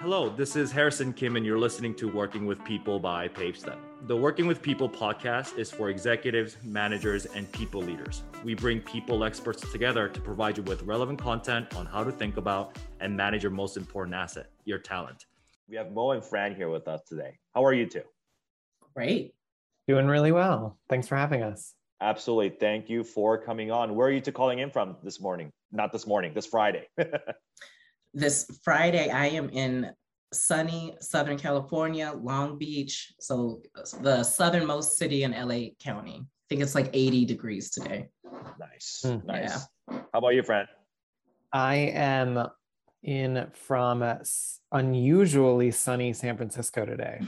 Hello, this is Harrison Kim, and you're listening to Working with People by PaveStep. The Working with People podcast is for executives, managers, and people leaders. We bring people experts together to provide you with relevant content on how to think about and manage your most important asset, your talent. We have Mo and Fran here with us today. How are you two? Great. Doing really well. Thanks for having us. Absolutely. Thank you for coming on. Where are you two calling in from this morning? Not this morning, this Friday. this Friday, I am in sunny Southern California, Long Beach. So the southernmost city in LA County. I think it's like 80 degrees today. Nice. Hmm. Nice. Yeah. How about you, Fran? I am in from unusually sunny San Francisco today.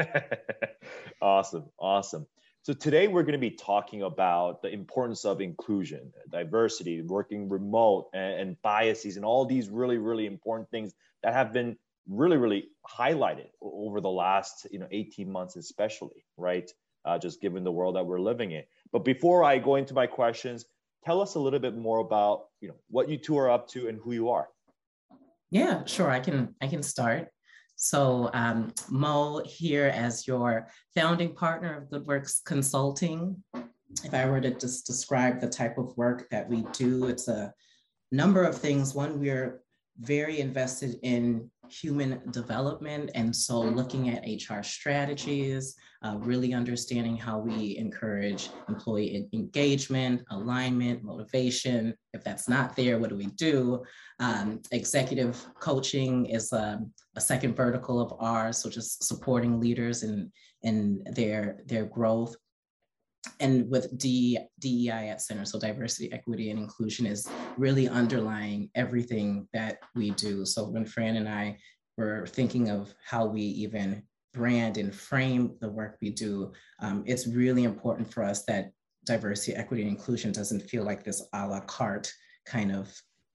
awesome. Awesome. So today we're going to be talking about the importance of inclusion, diversity, working remote, and, and, biases, and all these really, really important things that have been really, really highlighted over the last, you know, 18 months, especially, right? Uh, just given the world that we're living in. But before I go into my questions, tell us a little bit more about, you know, what you two are up to and who you are. Yeah, sure. I can I can start. So um, Mo here as your founding partner of Good Works Consulting. If I were to just describe the type of work that we do, it's a number of things. One, we're very invested in human development. And so looking at HR strategies, uh, really understanding how we encourage employee engagement, alignment, motivation. If that's not there, what do we do? Um, executive coaching is a, um, a, second vertical of ours, so just supporting leaders in, in their, their growth and with D, DEI at center, so diversity, equity, and inclusion is really underlying everything that we do. So when Fran and I were thinking of how we even brand and frame the work we do, um, it's really important for us that diversity, equity, and inclusion doesn't feel like this a la carte kind of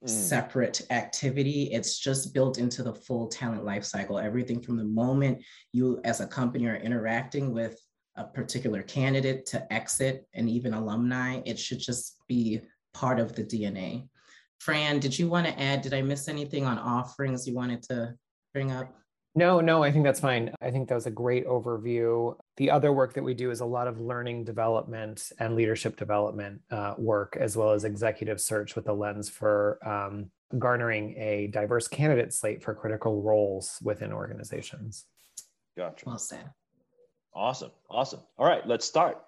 mm. separate activity. It's just built into the full talent lifecycle. Everything from the moment you as a company are interacting with a particular candidate to exit and even alumni, it should just be part of the DNA. Fran, did you want to add, did I miss anything on offerings you wanted to bring up? No, no, I think that's fine. I think that was a great overview. The other work that we do is a lot of learning development and leadership development uh, work, as well as executive search with a lens for um, garnering a diverse candidate slate for critical roles within organizations. Gotcha. Well said. Awesome. Awesome. All right, let's start.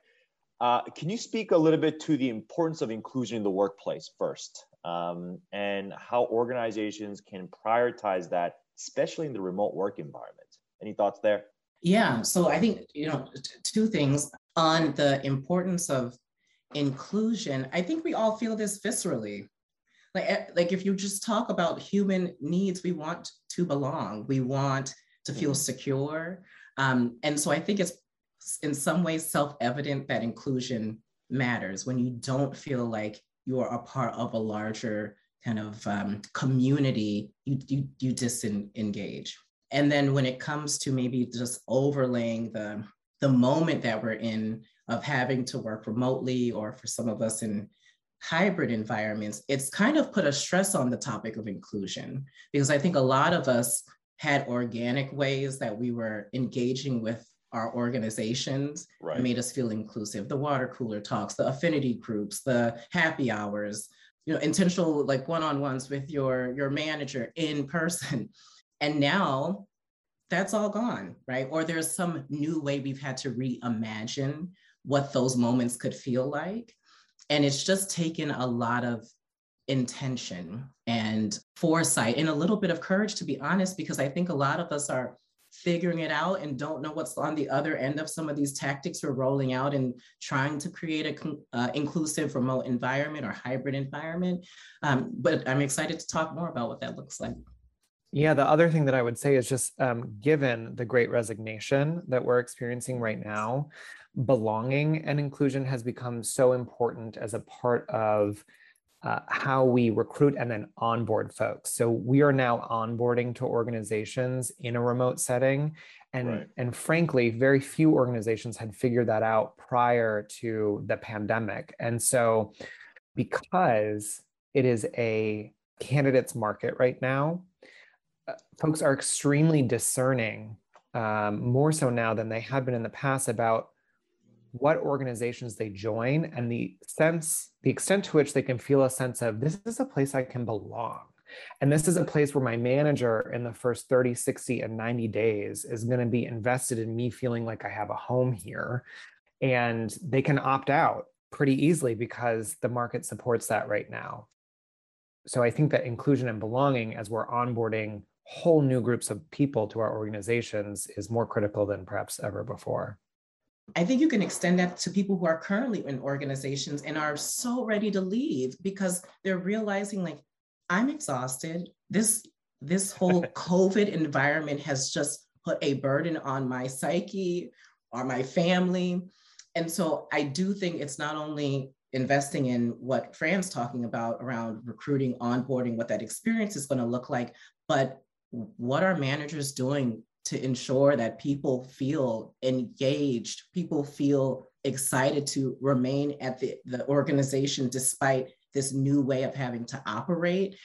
Uh, can you speak a little bit to the importance of inclusion in the workplace first um, and how organizations can prioritize that, especially in the remote work environment? Any thoughts there? Yeah. So I think, you know, two things on the importance of inclusion. I think we all feel this viscerally. Like, eh, like if you just talk about human needs, we want to belong, we want to feel mm-hmm. secure. Um, and so I think it's in some ways self-evident that inclusion matters when you don't feel like you're a part of a larger kind of um, community, you, you, you disengage. And then when it comes to maybe just overlaying the, the moment that we're in of having to work remotely or for some of us in hybrid environments, it's kind of put a stress on the topic of inclusion because I think a lot of us had organic ways that we were engaging with our organizations. Right. made us feel inclusive. The water cooler talks the affinity groups the happy hours you know intentional like one-on-ones with your your manager in person. And now that's all gone right? Or there's some new way we've had to reimagine what those moments could feel like. And it's just taken a lot of intention and foresight and a little bit of courage, to be honest, because I think a lot of us are figuring it out and don't know what's on the other end of some of these tactics we're rolling out and trying to create a uh, inclusive remote environment or hybrid environment. Um, but I'm excited to talk more about what that looks like. Yeah, the other thing that I would say is just um, given the great resignation that we're experiencing right now, belonging and inclusion has become so important as a part of uh, how we recruit and then onboard folks. So we are now onboarding to organizations in a remote setting. And, Right. and frankly, very few organizations had figured that out prior to the pandemic. And so, because it is a candidates market right now, uh, folks are extremely discerning, um, more so now than they have been in the past, about what organizations they join and the sense, the extent to which they can feel a sense of this is a place I can belong. And this is a place where my manager in the first 30, 60, and 90 days is going to be invested in me feeling like I have a home here. And they can opt out pretty easily because the market supports that right now. So I think that inclusion and belonging, as we're onboarding whole new groups of people to our organizations, is more critical than perhaps ever before. I think you can extend that to people who are currently in organizations and are so ready to leave because they're realizing like I'm exhausted. This this whole COVID environment has just put a burden on my psyche or my family. And so I do think it's not only investing in what Fran's talking about around recruiting, onboarding, what that experience is going to look like, but what are managers doing to ensure that people feel engaged, people feel excited to remain at the, the organization despite this new way of having to operate.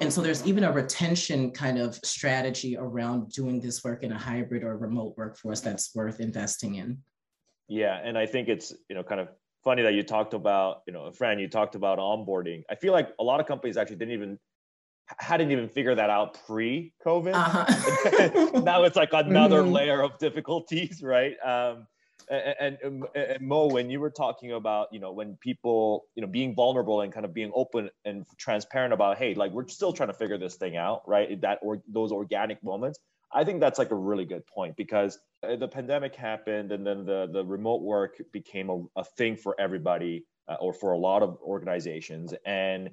And so there's even a retention kind of strategy around doing this work in a hybrid or remote workforce that's worth investing in. Yeah, and I think it's you know kind of funny that you talked about you know Fran, you talked about onboarding. I feel like a lot of companies actually didn't even hadn't even figured that out pre-COVID. Uh-huh. now it's like another mm-hmm. layer of difficulties, right? Um, and, and, and Mo, when you were talking about, you know, when people, you know, being vulnerable and kind of being open and transparent about, hey, like we're still trying to figure this thing out, right? That or those organic moments. I think that's like a really good point because uh, the pandemic happened and then the the remote work became a, a thing for everybody uh, or for a lot of organizations and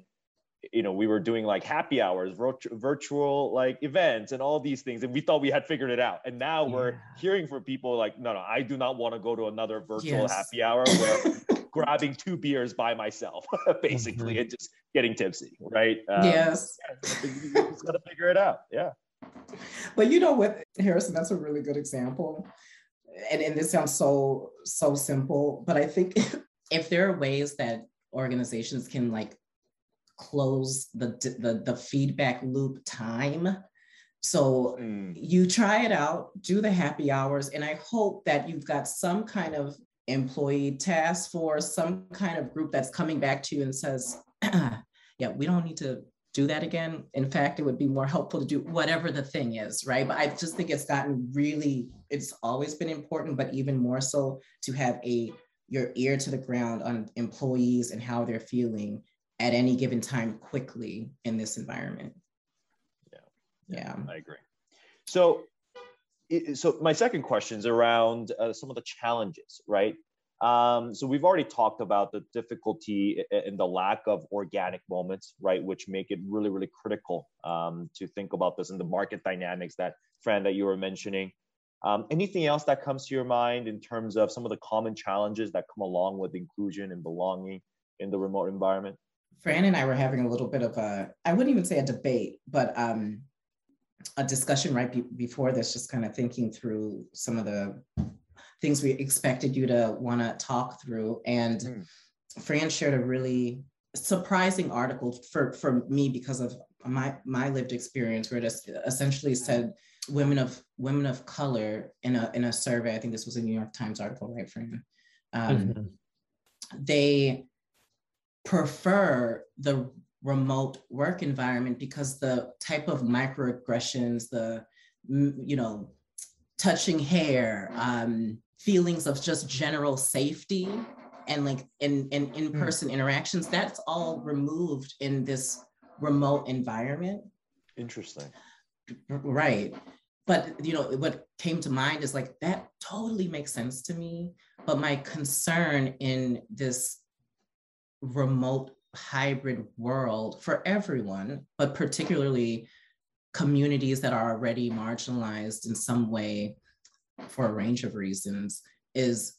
you know we were doing like happy hours virtual, virtual like events and all these things and we thought we had figured it out and now yeah. we're hearing from people like no no i do not want to go to another virtual yes. happy hour where grabbing two beers by myself basically mm-hmm. and just getting tipsy right um, yes yeah, just gotta figure it out yeah but you know what harrison that's a really good example and, and this sounds so so simple but i think if there are ways that organizations can like close the, the, the feedback loop time. So mm. you try it out, do the happy hours, and I hope that you've got some kind of employee task force, some kind of group that's coming back to you and says, yeah, we don't need to do that again. In fact, it would be more helpful to do whatever the thing is, right? But I just think it's gotten really, it's always been important, but even more so to have a your ear to the ground on employees and how they're feeling at any given time quickly in this environment. Yeah, yeah, I agree. So, so my second question is around uh, some of the challenges, right? Um, so we've already talked about the difficulty and the lack of organic moments, right, which make it really, really critical um, to think about this and the market dynamics that Fran that you were mentioning. Um, anything else that comes to your mind in terms of some of the common challenges that come along with inclusion and belonging in the remote environment? Fran and I were having a little bit of a, I wouldn't even say a debate, but um, a discussion right be- before this, just kind of thinking through some of the things we expected you to want to talk through. And mm. Fran shared a really surprising article for, for me because of my, my lived experience where it essentially said women of women of color in a, in a survey, I think this was a New York Times article, right, Fran? Um, mm-hmm. They prefer the remote work environment because the type of microaggressions, the, you know, touching hair, um, feelings of just general safety and like in, in hmm. in-person mm. interactions, that's all removed in this remote environment. Interesting. Right. But you know, what came to mind is like that totally makes sense to me. But my concern in this remote hybrid world for everyone, but particularly communities that are already marginalized in some way for a range of reasons, is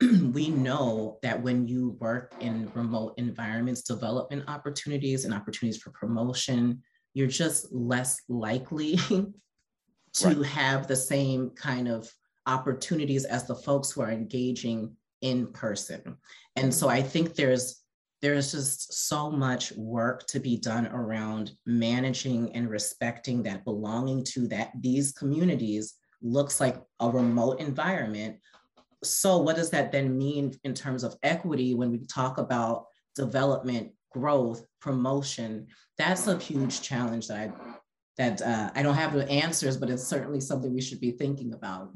we know that when you work in remote environments, development opportunities and opportunities for promotion, you're just less likely to right. have the same kind of opportunities as the folks who are engaging in person. And mm-hmm. so I think there's there's just so much work to be done around managing and respecting that belonging to that these communities looks like a remote environment. So what does that then mean in terms of equity when we talk about development growth promotion? That's a huge challenge that i that uh, i don't have the answers but it's certainly something we should be thinking about.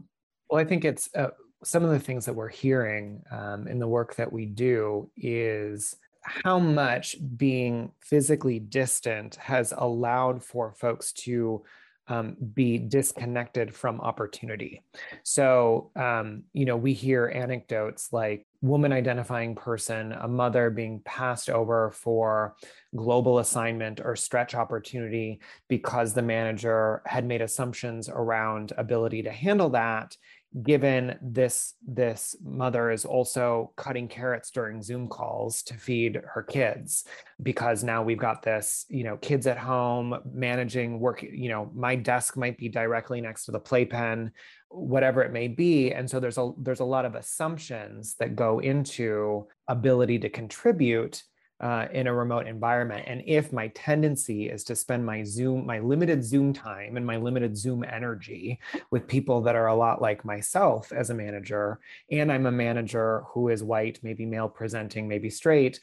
Well i think it's uh, some of the things that we're hearing um, in the work that we do is how much being physically distant has allowed for folks to um, be disconnected from opportunity. So, um, you know, we hear anecdotes like woman identifying person, a mother being passed over for global assignment or stretch opportunity because the manager had made assumptions around ability to handle that given this this mother is also cutting carrots during zoom calls to feed her kids because now we've got this you know kids at home managing work you know my desk might be directly next to the playpen whatever it may be. And so there's a there's a lot of assumptions that go into ability to contribute uh, in a remote environment. And if my tendency is to spend my Zoom, my limited Zoom time and my limited Zoom energy with people that are a lot like myself as a manager, and I'm a manager who is white, maybe male presenting, maybe straight,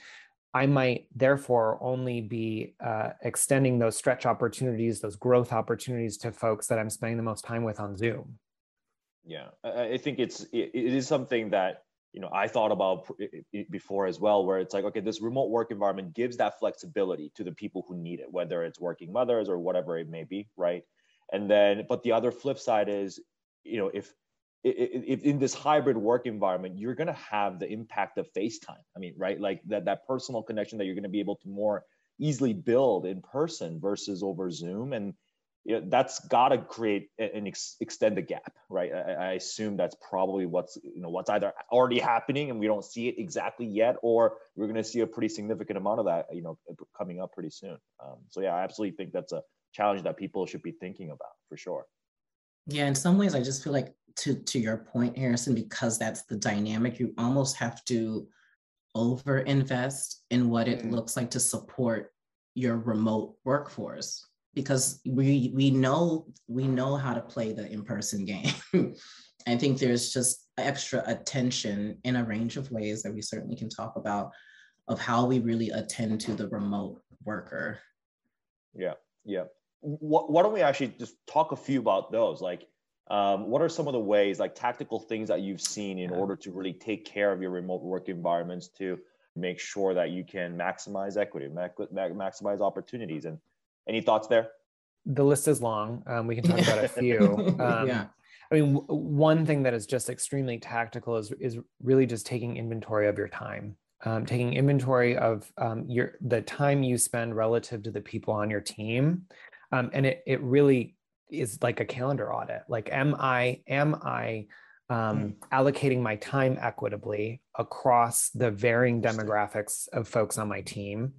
I might therefore only be uh, extending those stretch opportunities, those growth opportunities to folks that I'm spending the most time with on Zoom. Yeah, I think it's it, is something that you know i thought about before as well where it's like okay this remote work environment gives that flexibility to the people who need it whether it's working mothers or whatever it may be right? And then but the other flip side is you know if if in this hybrid work environment you're going to have the impact of facetime. I mean right? Like that that personal connection that you're going to be able to more easily build in person versus over zoom. And you know, that's got to create and ex- extend the gap, right? I, I, assume that's probably what's you know what's either already happening and we don't see it exactly yet, or we're going to see a pretty significant amount of that, you know, coming up pretty soon. Um, so yeah, I absolutely think that's a challenge that people should be thinking about for sure. Yeah, in some ways, I just feel like to to your point, Harrison, because that's the dynamic. You almost have to over invest in what it mm-hmm. looks like to support your remote workforce because we we know we know how to play the in-person game. I think there's just extra attention in a range of ways that we certainly can talk about of how we really attend to the remote worker. Yeah, yeah. Why don't we actually just talk a few about those? Like, um, what are some of the ways, like tactical things that you've seen in order to really take care of your remote work environments to make sure that you can maximize equity, maximize opportunities, and any thoughts there? The list is long. Um, we can talk about a few. Um, yeah. I mean, w- one thing that is just extremely tactical is is really just taking inventory of your time, um, taking inventory of um, your the time you spend relative to the people on your team, um, and it it really is like a calendar audit. Like, am I am I um, mm. allocating my time equitably across the varying demographics of folks on my team?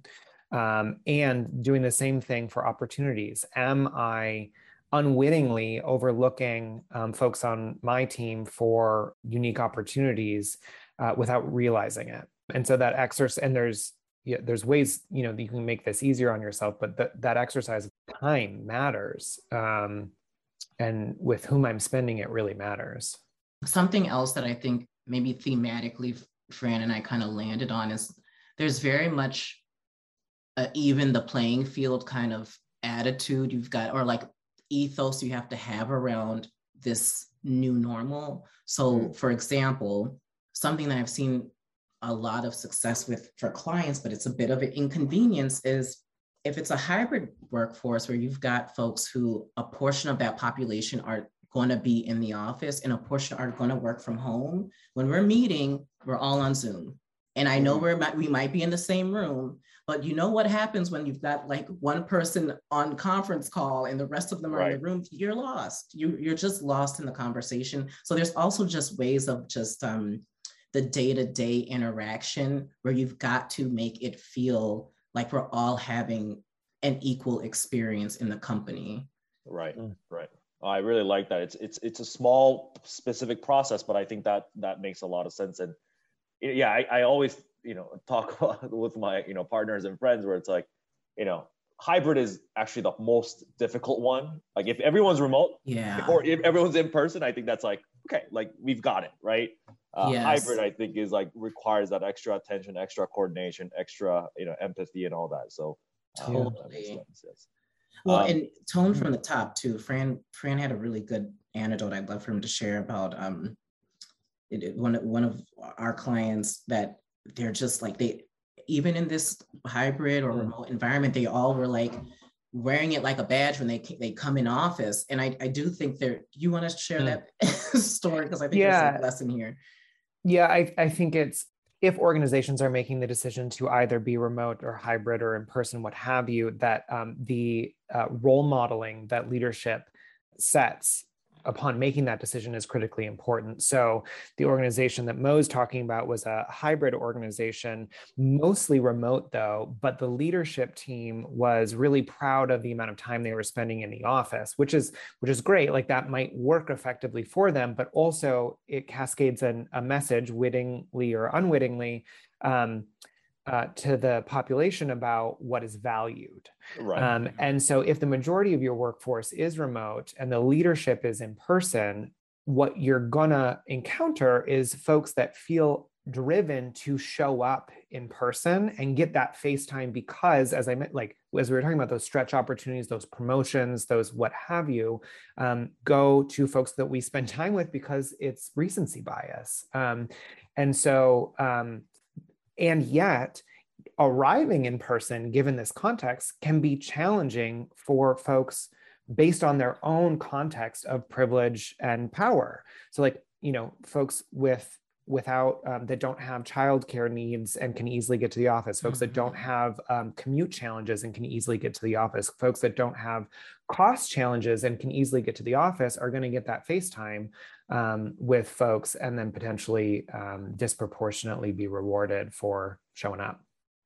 Um, and doing the same thing for opportunities. Am I unwittingly overlooking um, folks on my team for unique opportunities uh, without realizing it? And so that exercise, and there's yeah, there's ways you know you can make this easier on yourself, but th- that exercise time matters, um, and with whom I'm spending it really matters. Something else that I think maybe thematically, Fran and I kind of landed on is there's very much uh, even the playing field kind of attitude you've got or like ethos you have to have around this new normal so mm. for example something that i've seen a lot of success with for clients but it's a bit of an inconvenience is if it's a hybrid workforce where you've got folks who a portion of that population are going to be in the office and a portion are going to work from home when we're meeting we're all on zoom and I know mm-hmm. we're we might be in the same room, but you know what happens when you've got like one person on conference call and the rest of them are right. in the room? You're lost. You you're just lost in the conversation. So there's also just ways of just um, the day-to-day interaction where you've got to make it feel like we're all having an equal experience in the company. Right, mm. right. Oh, I really like that. It's it's it's a small specific process, but I think that that makes a lot of sense. And yeah, I, I always you know talk with my you know partners and friends where it's like, you know, hybrid is actually the most difficult one. Like if everyone's remote, yeah, or if everyone's in person, I think that's like okay, like we've got it, right? Uh, yes. Hybrid, I think, is like requires that extra attention, extra coordination, extra you know empathy and all that. So totally. Yes. Well, um, and tone from the top too. Fran Fran had a really good anecdote I'd love for him to share about um, it, one one of our clients that they're just like they even in this hybrid or mm. remote environment, they all were like wearing it like a badge when they they come in office. And I, I do think there. You want to share mm. that story because I think yeah. there's a lesson here. Yeah, I, I think it's if organizations are making the decision to either be remote or hybrid or in person, what have you, that um, the uh, role modeling that leadership sets upon making that decision is critically important. So the organization that Mo's talking about was a hybrid organization, mostly remote though, but the leadership team was really proud of the amount of time they were spending in the office, which is which is great. Like that might work effectively for them, but also it cascades an, a message wittingly or unwittingly um, uh, to the population about what is valued. Right. Um, and so, if the majority of your workforce is remote and the leadership is in person, what you're gonna encounter is folks that feel driven to show up in person and get that face time because as i meant like as we were talking about those stretch opportunities those promotions those what have you um, go to folks that we spend time with because it's recency bias um, and so um, and yet, arriving in person, given this context, can be challenging for folks based on their own context of privilege and power. So, like, you know, folks with without um, that don't have childcare needs and can easily get to the office folks that don't mm-hmm. have um, commute challenges and can easily get to the office folks that don't have cost challenges and can easily get to the office are going to get that face time um, with folks and then potentially um, disproportionately be rewarded for showing up.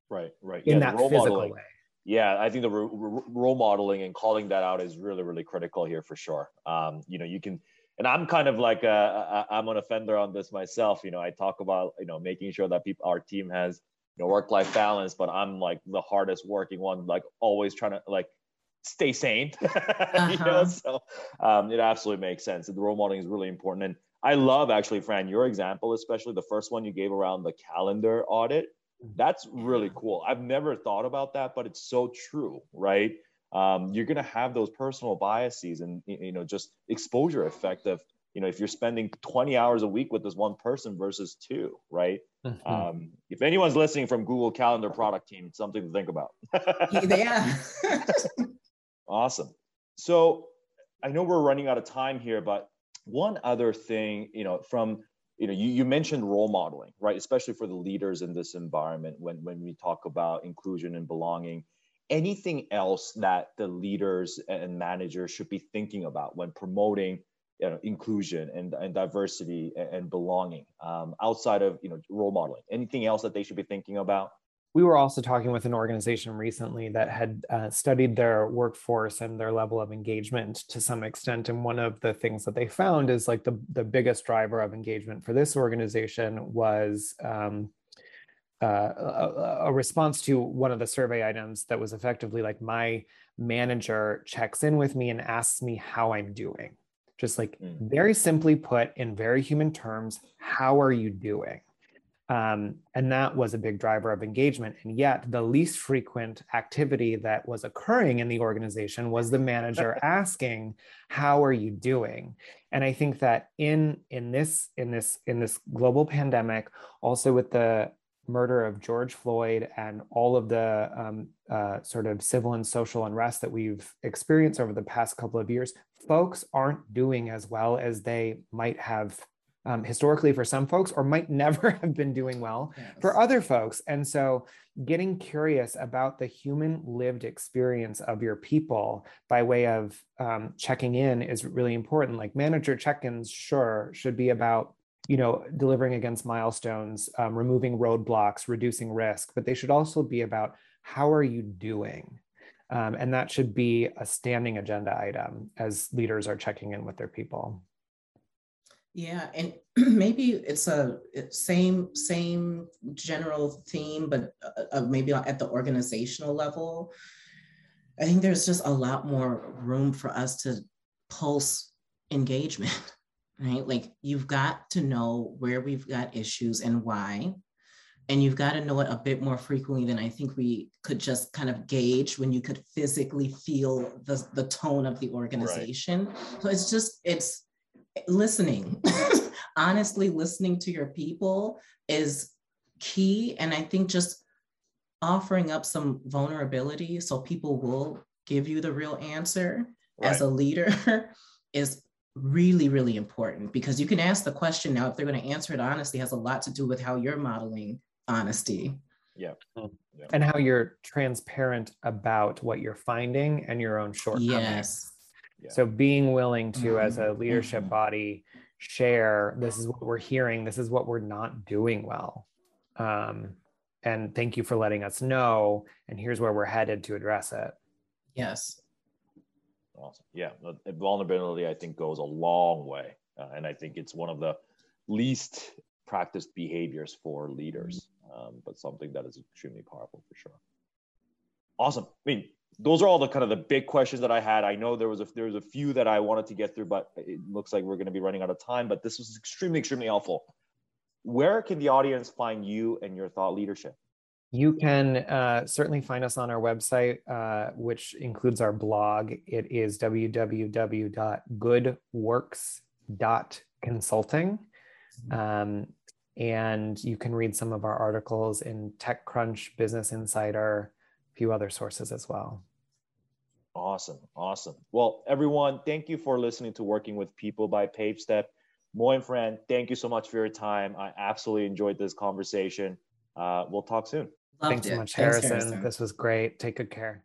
Right, right. In yeah, that physical modeling. way. Yeah, I think the role modeling and calling that out is really, really critical here for sure. Um, you know, you can, and I'm kind of like a, I'm an offender on this myself. You know, I talk about you know making sure that people, our team has you know work-life balance, but I'm like the hardest working one, like always trying to like stay sane. Uh-huh. you know, uh-huh. so um, it absolutely makes sense. That the role modeling is really important. And I love actually, Fran, your example, especially the first one you gave around the calendar audit. That's really cool. I've never thought about that, but it's so true, right? Um, you're going to have those personal biases and you know just exposure effect of you know if you're spending 20 hours a week with this one person versus two right mm-hmm. um, if anyone's listening from google calendar product team it's something to think about yeah Awesome. So I know we're running out of time here, but one other thing, you know, from you know, you, you mentioned role modeling, right? Especially for the leaders in this environment when when we talk about inclusion and belonging. Anything else that the leaders and managers should be thinking about when promoting you know, inclusion and, and diversity and, belonging um, outside of you know role modeling? Anything else that they should be thinking about? We were also talking with an organization recently that had uh, studied their workforce and their level of engagement to some extent and one of the things that they found is like the, the biggest driver of engagement for this organization was um, uh, a, a, response to one of the survey items that was effectively like my manager checks in with me and asks me how i'm doing just like mm. very simply put in very human terms how are you doing um, and that was a big driver of engagement. And yet, the least frequent activity that was occurring in the organization was the manager asking, "How are you doing?" And I think that in in this in this in this global pandemic, also with the murder of George Floyd and all of the um, uh, sort of civil and social unrest that we've experienced over the past couple of years, folks aren't doing as well as they might have um, historically for some folks or might never have been doing well yes. for other folks. And so getting curious about the human lived experience of your people by way of um, checking in is really important. Like manager check-ins, sure, should be about you know delivering against milestones, um, removing roadblocks, reducing risk, but they should also be about how are you doing? Um, and that should be a standing agenda item as leaders are checking in with their people. Yeah, and maybe it's a same same general theme, but uh, uh, maybe at the organizational level. I think there's just a lot more room for us to pulse engagement, right? Like you've got to know where we've got issues and why, and you've got to know it a bit more frequently than I think we could just kind of gauge when you could physically feel the, the tone of the organization. Right. So it's just, it's listening. Honestly, listening to your people is key. And I think just offering up some vulnerability so people will give you the real answer right. as a leader is really, really important because you can ask the question now if they're going to answer it honestly has a lot to do with how you're modeling honesty. Yeah. Mm. yeah. And how you're transparent about what you're finding and your own shortcomings. Yes. Yeah. So being willing to, mm-hmm. as a mm-hmm. leadership mm-hmm. body, share this is what we're hearing, this is what we're not doing well. Um, and thank you for letting us know. And here's where we're headed to address it. Yes. Awesome. Yeah. Vulnerability, I think, goes a long way. Uh, and I think it's one of the least practiced behaviors for leaders um, but something that is extremely powerful for sure. Awesome. I mean, those are all the kind of the big questions that I had. I know there was a there was a few that I wanted to get through, but it looks like we're going to be running out of time. But this was extremely extremely helpful. Where can the audience find you and your thought leadership? You can uh, certainly find us on our website, uh, which includes our blog. It is www.goodworks.consulting. Um, and you can read some of our articles in TechCrunch, Business Insider, few other sources as well. Awesome. Awesome. Well, everyone, thank you for listening to Working with People by PaveStep. Mo and Fran, thank you so much for your time. I absolutely enjoyed this conversation. Uh, we'll talk soon. Loved Thanks it. so much, Harrison. Thanks, Harrison. This was great. Take good care.